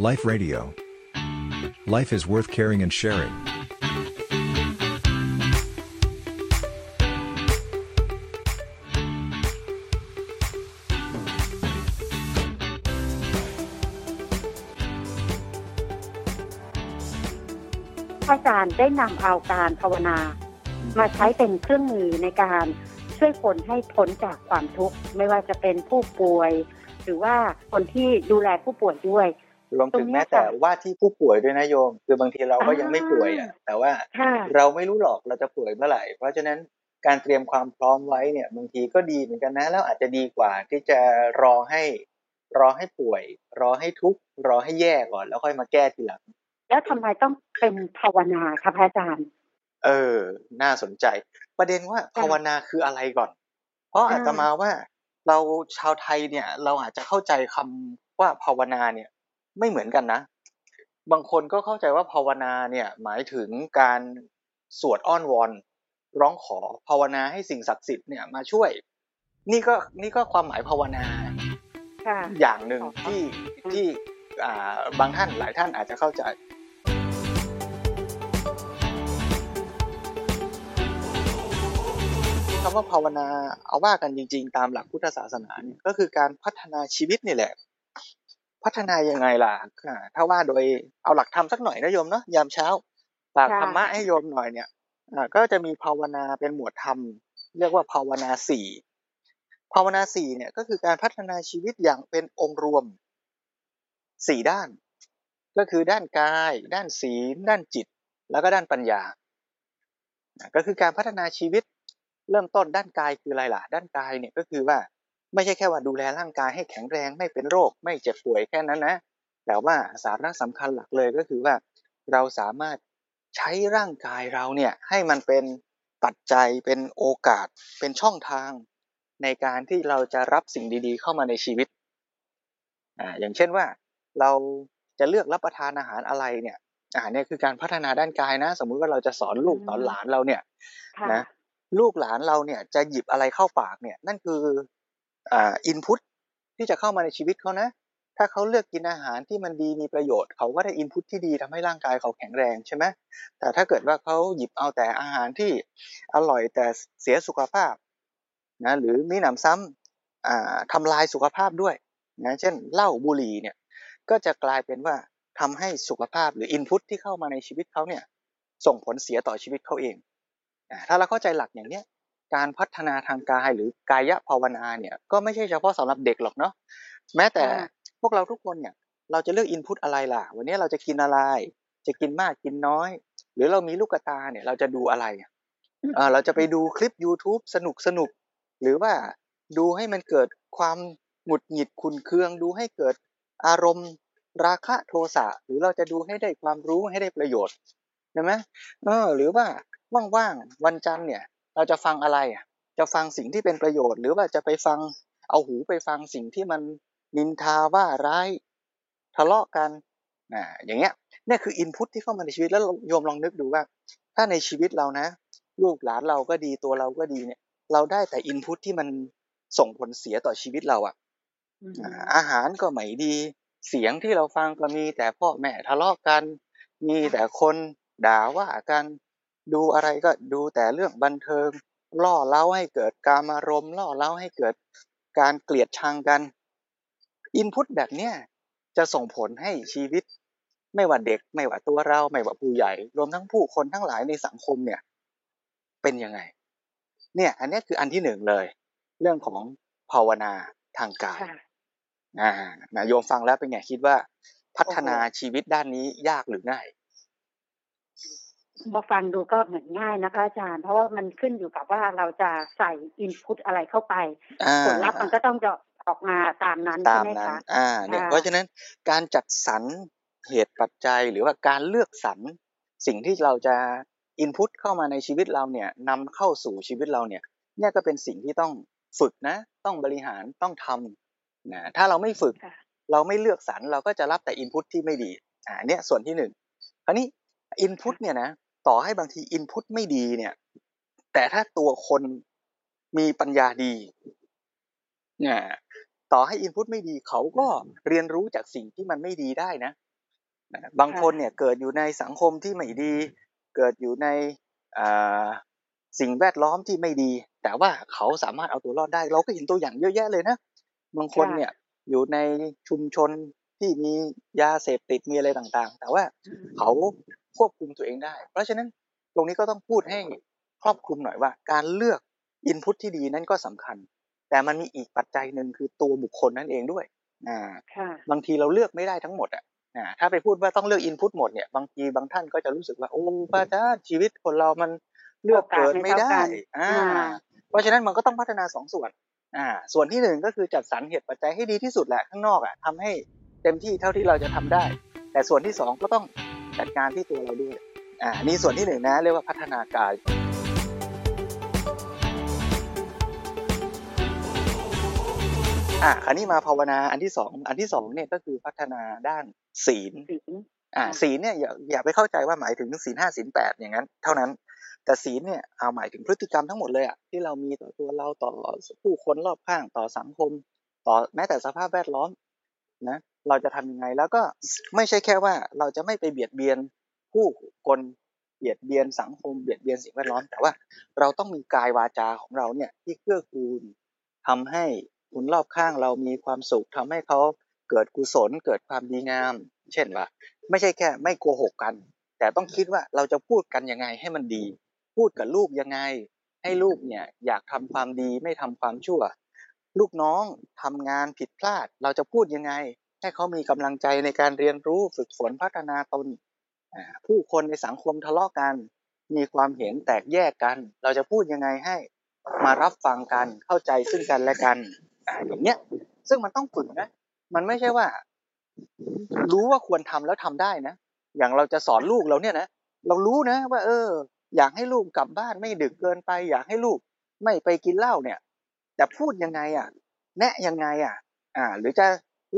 Life Radio. Life is worth caring and sharing. อาจารย์ได้นำเอาการภาวนา มาใช้เป็นเครื่องมือในการช่วยคนให้พ้นจากความทุกข์ ไม่ว่าจะเป็นผู้ป่วย หรือว่าคนที่ดูแลผู้ป่วยด้วย รวมถึงตรงเนี้แม้ยแต่ค่ะว่าที่ผู้ป่วยด้วยนะโยม คือบางทีเราก็ยังไม่ป่วยอะแต่ว่าค่ะเราไม่รู้หรอกเราจะป่วยเมื่อไหร่ เพราะฉะนั้นการเตรียมความพร้อมไว้เนี่ยบางทีก็ดีเหมือนกันนะ แล้วอาจจะดีกว่าที่จะรอให้รอให้ป่วย รอให้ทุกข์รอให้แย่ก่อน แล้วค่อยมาแก้ทีหลัง แล้วทำไมต้องเป็นภาวนาคะพระอาจารย์ เออ น่าสนใจ ประเด็นว่าภาวนาคืออะไรก่อน เพราะอ่าอาตมาว่าเราชาวไทยเนี่ย เราอาจจะเข้าใจคำว่าภาวนาเนี่ย ไม่เหมือนกันนะ บางคนก็เข้าใจว่าภาวนาเนี่ยหมายถึงการสวดอ้อนวอนร้องขอภาวนาให้สิ่งศักดิ์สิทธิ์เนี่ยมาช่วย นี่ก็นี่ก็ความหมายภาวนาค่ะอย่างหนึ่งอ๋อที่อืมที่อ่าบางท่านหลายท่านอาจจะเข้าใจคำว่าภาวนาเอาว่ากันจริง ๆ ตามหลักพุทธศาสนาเนี่ยก็คือการพัฒนาชีวิตนี่แหละ พัฒนายังไงล่ะอ่าถ้าว่าโดยเอาหลักธรรมสักหน่อยนะโยมเนาะยามเช้าฝากค่ะธรรมะให้โยมหน่อยเนี่ยอ่าก็จะมีภาวนาเป็นหมวดธรรม เรียกว่าภาวนาสี่ภาวนาสี่เนี่ยก็คือการพัฒนาชีวิตอย่างเป็นองค์รวมสี่ด้าน ก็คือด้านกาย ด้านศีล ด้านจิต แล้วก็ด้านปัญญาอะก็คือการพัฒนาชีวิตเริ่มต้นด้านกายคืออะไรล่ะ ด้านกายเนี่ยก็คือว่า ไม่ใช่แค่ว่าดูแลร่างกายให้แข็งแรงไม่เป็นโรค ไม่เจ็บป่วยแค่นั้นนะแต่ว่าสาระสำคัญหลักเลยก็คือว่าเราสามารถใช้ร่างกายเราเนี่ยให้มันเป็นปัจจัยเป็นโอกาสเป็นช่องทาง ในการที่เราจะรับสิ่งดีๆ เข้ามาในชีวิตอ่าอย่างเช่นว่าเราจะเลือกรับประทานอาหารอะไรเนี่ยอ่าเนี่ยคือการพัฒนาด้านกายนะ สมมุติว่าเราจะสอนลูกอืมสอนหลานเราเนี่ยค่ะนะลูกหลานเราเนี่ยจะหยิบอะไรเข้าปากเนี่ยนั่นคือ อ่าอินพุตที่จะเข้ามาในชีวิตเขานะ ถ้าเขาเลือกกินอาหารที่มันดีมีประโยชน์ เขาก็ได้อินพุตที่ดีทำให้ร่างกายเขาแข็งแรงใช่ไหมแต่ถ้าเกิดว่าเขาหยิบเอาแต่อาหารที่อร่อยแต่เสียสุขภาพนะหรือมีหนำซ้ำอ่าทำลายสุขภาพด้วยนะเช่นเหล้าบุหรี่เนี่ยก็จะกลายเป็นว่าทำให้สุขภาพหรืออินพุตที่เข้ามาในชีวิตเขาเนี่ยส่งผลเสียต่อชีวิตเขาเองอ่าถ้าเราเข้าใจหลักอย่างเนี้ย การพัฒนาทางกายหรือกายภาวนาเนี่ยก็ไม่ใช่เฉพาะสำหรับเด็กหรอกเนาะแม้แต่ค่ะพวกเราทุกคนเนี่ยเราจะเลือกอินพุตอะไรล่ะ วันนี้เราจะกินอะไร จะกินมากกินน้อย หรือเรามีลูกตาเนี่ยเราจะดูอะไรอะเออเราจะไปดูคลิป YouTube สนุกสนุกหรือว่าดูให้มันเกิดความหงุดหงิดขุนเคือง ดูให้เกิดอารมณ์ราคะโทสะหรือเราจะดูให้ได้ความรู้ให้ได้ประโยชน์ใช่ไหมเออหรือว่าว่างๆวันจันทร์เนี่ย เราจะฟังอะไรอะจะฟังสิ่งที่เป็นประโยชน์ หรือว่าจะไปฟังเอาหูไปฟังสิ่งที่มันนินทาว่าร้ายทะเลาะกันอ่าอย่างเงี้ยเนี่ยคืออินพุตที่เข้ามาในชีวิตแล้วโยมลองนึกดูว่า ถ้าในชีวิตเรานะ ลูกหลานเราก็ดีตัวเราก็ดีเนี่ย เราได้แต่อินพุตที่มันส่งผลเสียต่อชีวิตเราอะอืมอ่าอาหารก็ไม่ดี เสียงที่เราฟังก็มีแต่พ่อแม่ทะเลาะกัน มีแต่คนด่าว่ากัน ดูอะไรก็ดูแต่เรื่องบันเทิงล่อเล้าให้เกิดการอารมณ์ล่อเล้าให้เกิดการเกลียดชังกันอินพุตแบบเนี้ยจะส่งผลให้ชีวิต ไม่ว่าเด็กไม่ว่าตัวเราไม่ว่าผู้ใหญ่ รวมทั้งผู้คนทั้งหลายในสังคมเนี่ย เป็นยังไง เนี่ย อันเนี้ยคืออันที่หนึ่งเลย เรื่องของภาวนาทางกายค่ะอ่านะโยมฟังแล้วเป็นไงคิดว่า พัฒนาชีวิตด้านนี้ยากหรือง่าย มาฟังดูก็เหมือนง่ายนะคะอาจารย์ เพราะว่ามันขึ้นอยู่กับว่าเราจะใส่อินพุตอะไรเข้าไปอ่าผลลัพธ์มันก็ต้องจะออกมาตามนั้นตาใช่มไหมนั้นคะอ่าเนี่ยค่ะเพราะฉะนั้นการจัดสรรเหตุปัจจัยหรือว่าการเลือกสรรสิ่งที่เราจะอินพุตเข้ามาในชีวิตเราเนี่ยนำเข้าสู่ชีวิตเราเนี่ยเนี่ยก็เป็นสิ่งที่ต้องฝึกนะ ต้องบริหารต้องทำนะถ้าเราไม่ฝึกค่ะเราไม่เลือกสรรเราก็จะรับแต่อินพุตที่ไม่ดีอ่าเนี่ยส่วนที่หนึ่งคราวนี้อินพุตเนี่ยนะ ต่อให้บางทีอินพุตไม่ดีเนี่ย แต่ถ้าตัวคนมีปัญญาดีเนี่ยต่อให้อินพุตไม่ดีเขาก็เรียนรู้จากสิ่งที่มันไม่ดีได้นะนะบางคนเนี่ยเกิดอยู่ในสังคมที่ไม่ดี เกิดอยู่ในอ่าสิ่งแวดล้อมที่ไม่ดี แต่ว่าเขาสามารถเอาตัวรอดได้ เราก็เห็นตัวอย่างเยอะแยะเลยนะบางคนเนี่ยอยู่ในชุมชนที่มียาเสพติดมีอะไรต่างๆ แต่ว่าเขา ควบคุมตัวเองได้ เพราะฉะนั้นตรงนี้ก็ต้องพูดให้ครอบคลุมหน่อยว่า การเลือกอินพุตที่ดีนั่นก็สำคัญ แต่มันมีอีกปัจจัยหนึ่งคือตัวบุคคลนั่นเองด้วยอ่าค่ะบางทีเราเลือกไม่ได้ทั้งหมดอะอ่าถ้าไปพูดว่าต้องเลือกอินพุตหมดเนี่ยบางทีบางท่านก็จะรู้สึกว่าโอ้พระอาจารย์ชีวิตคนเรามันเลือกเกิดไม่ได้อ่าเพราะฉะนั้นมันก็ต้องพัฒนาสองส่วนอ่าส่วนที่หนึ่งก็คือจัดสรรเหตุปัจจัยให้ดีที่สุดแหละข้างนอกอะทำให้เต็มที่เท่าที่เราจะทำได้ แต่ส่วนที่สองก็ต้อง จัดการที่ตัวเราด้วยอ่านี่ส่วนที่หนึ่งนะ เรียกว่าพัฒนากายอ่าคราวนี้มาภาวนาอันที่สองอันที่สองเนี่ยก็คือพัฒนาด้านศีลศีลอ่าค่ะศีลเนี่ยอย่าอย่าไปเข้าใจว่าหมายถึงศีลห้าศีลแปดอย่างนั้น เท่านั้น แต่ศีลเนี่ยเอาหมายถึงพฤติกรรมทั้งหมดเลยอะที่เรามีต่อตัวเราต่อผู้คนรอบข้างต่อสังคม ต่อแม้แต่สภาพแวดล้อม นะเราจะทำยังไงแล้วก็ไม่ใช่แค่ว่าเราจะไม่ไปเบียดเบียนผู้คนเบียดเบียนสังคมเบียดเบียนสิ่งแวดล้อม แต่ว่าเราต้องมีกายวาจาของเราเนี่ยที่เกื้อกูลทำให้คนรอบข้างเรามีความสุขทำให้เขาเกิดกุศลเกิดความดีงาม เช่นว่า ไม่ใช่แค่ไม่โกหกกัน แต่ต้องคิดว่าเราจะพูดกันยังไงให้มันดี พูดกับลูกยังไง ให้ลูกเนี่ยอยากทำความดีไม่ทำความชั่ว ลูกน้องทำงานผิดพลาด เราจะพูดยังไง ให้เขามีกำลังใจในการเรียนรู้ฝึกฝนพัฒนาตนผู้คนในสังคมทะเลาะกัน มีความเห็นแตกแยกกัน เราจะพูดยังไงให้มารับฟังกันเข้าใจซึ่งกันและกันออย่างเนี้ยซึ่งมันต้องฝึกนะ มันไม่ใช่ว่า รู้ว่าควรทำแล้วทำได้นะอย่างเราจะสอนลูกเราเนี่ยนะเรารู้นะว่า เออ อยากให้ลูกกลับบ้านไม่ดึกเกินไป อยากให้ลูกไม่ไปกินเหล้าเนี่ย แต่พูดยังไงอะ แนะยังไงอะ อ่า หรือจะ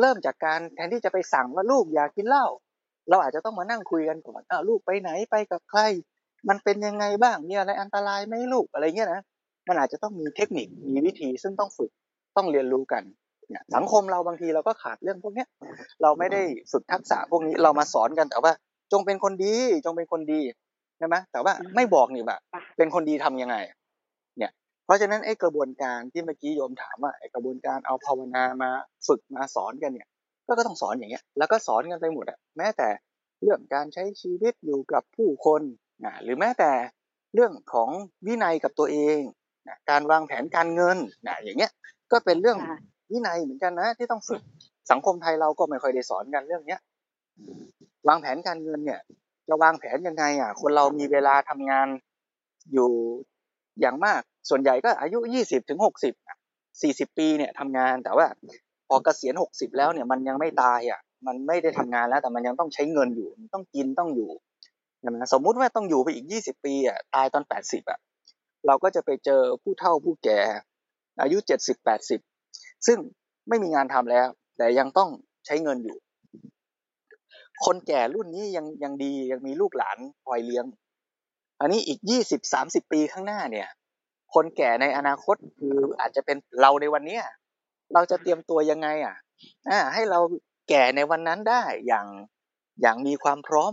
เริ่มจากการแทนที่จะไปสั่งว่าลูกอยากกินเหล้าเราอาจจะต้องมานั่งคุยกันก่อนอ้าวลูกไปไหนไปกับใคร มันเป็นยังไงบ้างมีอะไรอันตรายไหมลูกอะไรเงี้ยนะมันอาจจะต้องมีเทคนิคมีวิธีซึ่งต้องฝึกต้องเรียนรู้กันเนี่ยสังคมเราบางทีเราก็ขาดเรื่องพวกเนี้ยเราไม่ได้ฝึกทักษะพวกนี้เรามาสอนกันแต่ว่า จงเป็นคนดีจงเป็นคนดีใช่ไหมแต่ว่าไม่บอกนี่แบบเป็นคนดีทำยังไง เนี่ยเพราะฉะนั้นไอ้กระบวนการที่เมื่อกี้โยมถามว่าไอ้กระบวนการเอาภาวนามาฝึกมาสอนกันเนี่ย ก็ก็ต้องสอนอย่างเงี้ย แล้วก็สอนกันไปหมดอะแม้แต่เรื่องการใช้ชีวิตอยู่กับผู้คนนะหรือแม้แต่เรื่องของวินัยกับตัวเองนะการวางแผนการเงินนะอย่างเงี้ยก็เป็นเรื่องค่ะวินัยเหมือนกันนะที่ต้องฝึกสังคมไทยเราก็ไม่ค่อยได้สอนกันเรื่องเนี้ยวางแผนการเงินเนี่ย จะวางแผนยังไงอะ คนเรามีเวลาทำงานอยู่อย่างมาก ส่วนใหญ่ก็อายุยี่สิบถึงหกสิบสี่สิบปีเนี่ยทำงานแต่ว่าพอเกษียณหกสิบแล้วเนี่ยมันยังไม่ตายอะมันไม่ได้ทำงานแล้ว แต่มันยังต้องใช้เงินอยู่ต้องกินต้องอยู่ใช่ไหมสมมุติว่าต้องอยู่ไปอีกยี่สิบปีอะตายตอนแปดสิบอะเราก็จะไปเจอผู้เฒ่าผู้แก่ อายุเจ็ดสิบแปดสิบซึ่งไม่มีงานทำแล้ว แต่ยังต้องใช้เงินอยู่ คนแก่รุ่นนี้ยังยังดียังมีลูกหลานคอยเลี้ยง อันนี้อีกยี่สิบสามสิบปีข้างหน้าเนี่ย คนแก่ในอนาคตคืออาจจะเป็นเราในวันเนี้ยเราจะเตรียมตัวยังไงอะอ่าให้เราแก่ในวันนั้นได้อย่างอย่างมีความพร้อม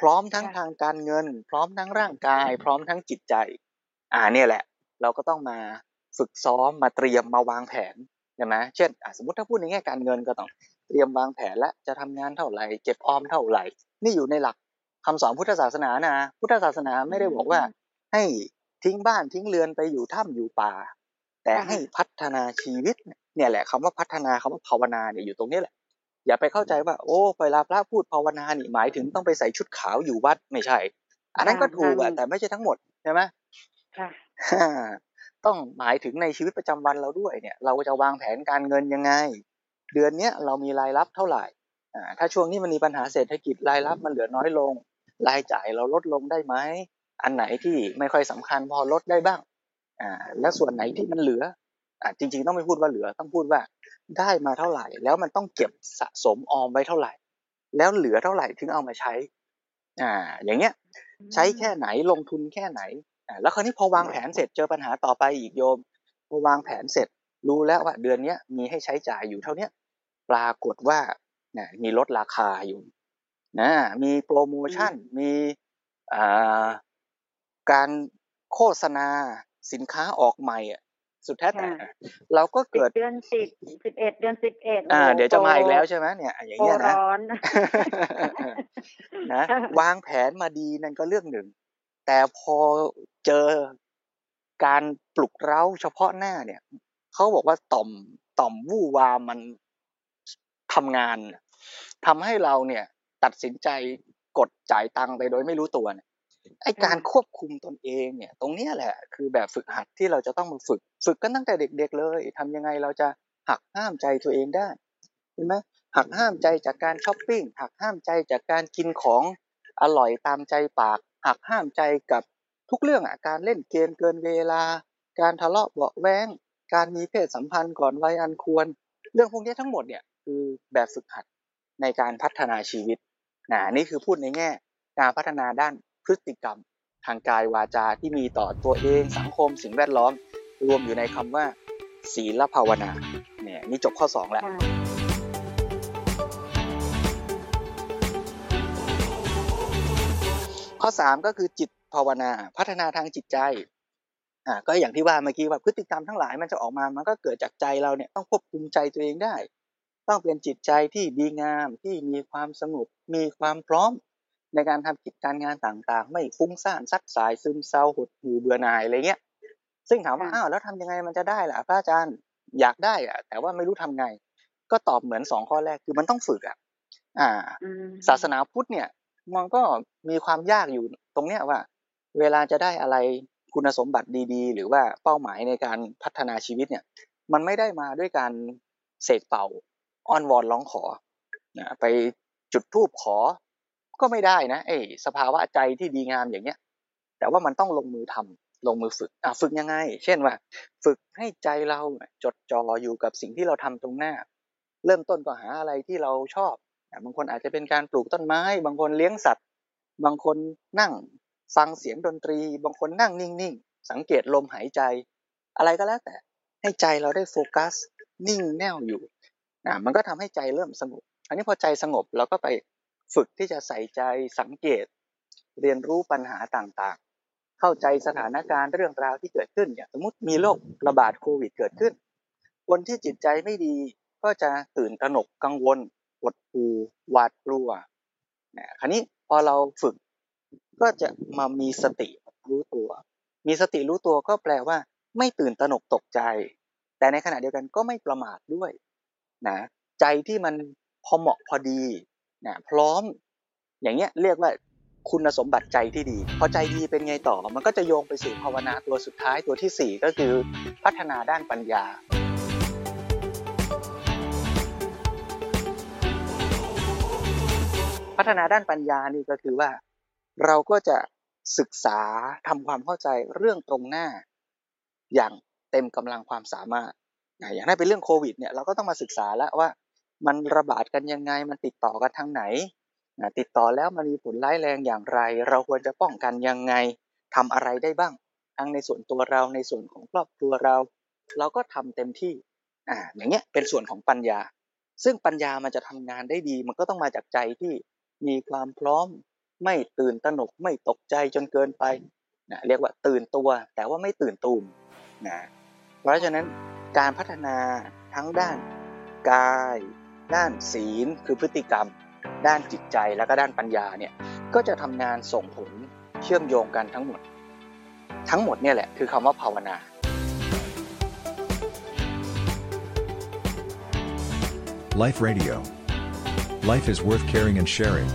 พร้อมทั้งค่ะทางการเงิน พร้อมทั้งร่างกาย พร้อมทั้งจิตใจ อ่าเนี่ยแหละ เราก็ต้องมาฝึกซ้อมมาเตรียมมาวางแผนใช่ไหมเช่นอะสมมติถ้าพูดในแง่การเงินก็ต้องเตรียมวางแผนและจะทำงานเท่าไหร่เก็บออมเท่าไหร่ นี่อยู่ในหลักคำสอนพุทธศาสนานะ พุทธศาสนาไม่ได้บอกว่าให้ ทิ้งบ้านทิ้งเรือนไปอยู่ถ้ำอยู่ป่า แต่ค่ะให้พัฒนาชีวิต เนี่ยแหละคำว่าพัฒนาคำว่าภาวนาเนี่ยอยู่ตรงนี้แหละ อย่าไปเข้าใจว่า โอ้เวลาพระพูดภาวนานี่หมายถึงต้องไปใส่ชุดขาวอยู่วัดไม่ใช่ อันนั้นก็ถูกอะแต่ไม่ใช่ทั้งหมดใช่ไหมค่ะต้องหมายถึงในชีวิตประจำวันเราด้วยเนี่ย เราจะวางแผนการเงินยังไง เดือนเนี้ยเรามีรายรับเท่าไหร่อ่าถ้าช่วงนี้มันมีปัญหาเศรษฐกิจรายรับมันเหลือน้อยลง รายจ่ายเราลดลงได้ไหม อันไหนที่ไม่ค่อยสำคัญพอลดได้บ้างอ่าแล้วส่วนไหนที่มันเหลืออ่าจริง ๆ ต้องไม่พูดว่าเหลือต้องพูดว่าได้มาเท่าไหร่ แล้วมันต้องเก็บสะสมออมไว้เท่าไหร่ แล้วเหลือเท่าไหร่ถึงเอามาใช้อ่าอย่างเงี้ยใช้แค่ไหนลงทุนแค่ไหนอ่าแล้วคราวนี้พอวางแผนเสร็จเจอปัญหาต่อไปอีกโยมพอวางแผนเสร็จรู้แล้วว่าเดือนเนี้ยมีให้ใช้จ่ายอยู่เท่าเนี้ยปรากฏว่าเนี่ยมีลดราคาอยู่นะมีโปรโมชั่นมีอ่า การโฆษณาสินค้าออกใหม่อะสุดแท้แต่ค่ะเราก็สิบเกิดเดือนสิบสิบเอ็ดเดือนสิบเอ็ดอ่าโโหเดี๋ยวจะมาอีกแล้วโปรใช่ไหมเนี่ย อย่างโปรเงี้ยนะร้อนนะวางแผนมาดีนั่นก็เรื่องหนึ่ง แต่พอเจอการปลุกเร้าเฉพาะหน้าเนี่ยเขาบอกว่าต่อมต่อมวู่วามมันทำงานทำให้เราเนี่ย ตัดสินใจกดจ่ายตังค์ไปโดยไม่รู้ตัวเนี่ย ไอการอืมควบคุมตนเองเนี่ย ตรงเนี้ยแหละ คือแบบฝึกหัดที่เราจะต้องมาฝึก ฝึกกันตั้งแต่เด็ก ๆ เลยทำยังไงเราจะหักห้ามใจตัวเองได้เห็นไหมหักห้ามใจจากการช้อปปิ้งหักห้ามใจจากการกินของอร่อยตามใจปาก หักห้ามใจกับทุกเรื่องอะการเล่นเกมเกินเวลา การทะเลาะเบาะแว้งการมีเพศสัมพันธ์ก่อนวัยอันควร เรื่องพวกนี้ทั้งหมดเนี่ยคือแบบฝึกหัดในการพัฒนาชีวิตนะนี่คือพูดในแง่ การพัฒนาด้าน พฤติกรรม ทางกายวาจาที่มีต่อตัวเองสังคมสิ่งแวดล้อม รวมอยู่ในคำว่า ศีลภาวนาเนี่ยนี่จบข้อสองแล้วค่ะข้อสามก็คือจิตภาวนาพัฒนาทางจิตใจอ่าก็อย่างที่ว่าเมื่อกี้ว่าพฤติกรรมทั้งหลายมันจะออกมามันก็เกิดจากใจเราเนี่ยต้องควบคุมใจตัวเองได้ ต้องเป็นจิตใจที่ดีงามที่มีความสงบมีความพร้อม ในการทำกิจการงานต่างๆ ไม่ฟุ้งซ่านซัดสายซึมเศร้าหดหู่เบื่อหน่ายอะไรเงี้ย ซึ่งถามว่าค่ะอ้าวแล้วทำยังไงมันจะได้ล่ะพระอาจารย์อยากได้อะแต่ว่าไม่รู้ทำไง ก็ตอบเหมือนสองข้อแรกคือมันต้องฝึกอะอ่าอืมศาสนาพุทธเนี่ยมันก็มีความยากอยู่ตรงเนี้ยว่า เวลาจะได้อะไรคุณสมบัติดีๆ หรือว่าเป้าหมายในการพัฒนาชีวิตเนี่ย มันไม่ได้มาด้วยการเสกเป่าอ้อนวอนร้องขอนะไปจุดธูปขอ ก็ไม่ได้นะไอ้สภาวะใจที่ดีงามอย่างเนี้ย แต่ว่ามันต้องลงมือทำลงมือฝึกอะฝึกยังไง เช่นว่า ฝึกให้ใจเราจดจ่ออยู่กับสิ่งที่เราทำตรงหน้า เริ่มต้นก็หาอะไรที่เราชอบบางคนอาจจะเป็นการปลูกต้นไม้ บางคนเลี้ยงสัตว์ บางคนนั่งฟังเสียงดนตรี บางคนนั่งนิ่งๆ สังเกตลมหายใจ อะไรก็แล้วแต่ ให้ใจเราได้โฟกัส นิ่งแน่วอยู่อะมันก็ทำให้ใจเริ่มสงบอันนี้พอใจสงบเราก็ไป ฝึกที่จะใส่ใจสังเกต เรียนรู้ปัญหาต่างๆ เข้าใจสถานการณ์เรื่องราวที่เกิดขึ้นอย่างสมมติมีโรคระบาดโควิดเกิดขึ้น คนที่จิตใจไม่ดีก็จะตื่นตระหนกกังวลหดหู่หวาดกลัวนะคราวนี้พอเราฝึกก็จะมามีสติรู้ตัว มีสติรู้ตัวก็แปลว่า ไม่ตื่นตระหนกตกใจ แต่ในขณะเดียวกันก็ไม่ประมาทด้วยนะใจที่มันพอเหมาะพอดี นะพร้อม อย่างเงี้ยเรียกว่าคุณสมบัติใจที่ดี พอใจดีเป็นไงต่อ มันก็จะโยงไปสู่ภาวนาตัวสุดท้ายตัวที่สี่ก็คือพัฒนาด้านปัญญา พัฒนาด้านปัญญานี่ก็คือว่าเราก็จะศึกษาทำความเข้าใจเรื่องตรงหน้า อย่างเต็มกำลังความสามารถ อย่างถ้าเป็นเรื่องโควิดเนี่ยเราก็ต้องมาศึกษาแล้วว่า มันระบาดกันยังไง มันติดต่อกันทางไหนนะติดต่อแล้วมันมีผลร้ายแรงอย่างไร เราควรจะป้องกันยังไงทำอะไรได้บ้าง ทั้งในส่วนตัวเราในส่วนของครอบครัวเรา เราก็ทำเต็มที่อ่าอย่างเงี้ยเป็นส่วนของปัญญา ซึ่งปัญญามันจะทำงานได้ดี มันก็ต้องมาจากใจที่มีความพร้อม ไม่ตื่นตระหนกไม่ตกใจจนเกินไปนะเรียกว่าตื่นตัว แต่ว่าไม่ตื่นตูมนะเพราะฉะนั้นการพัฒนาทั้งด้านกาย ด้านศีลคือพฤติกรรม ด้านจิตใจแล้วก็ด้านปัญญาเนี่ยก็จะทำงานส่งผลเชื่อมโยงกันทั้งหมด ทั้งหมดเนี่ยแหละคือคำว่าภาวนา Life Radio. Life is worth caring and sharing.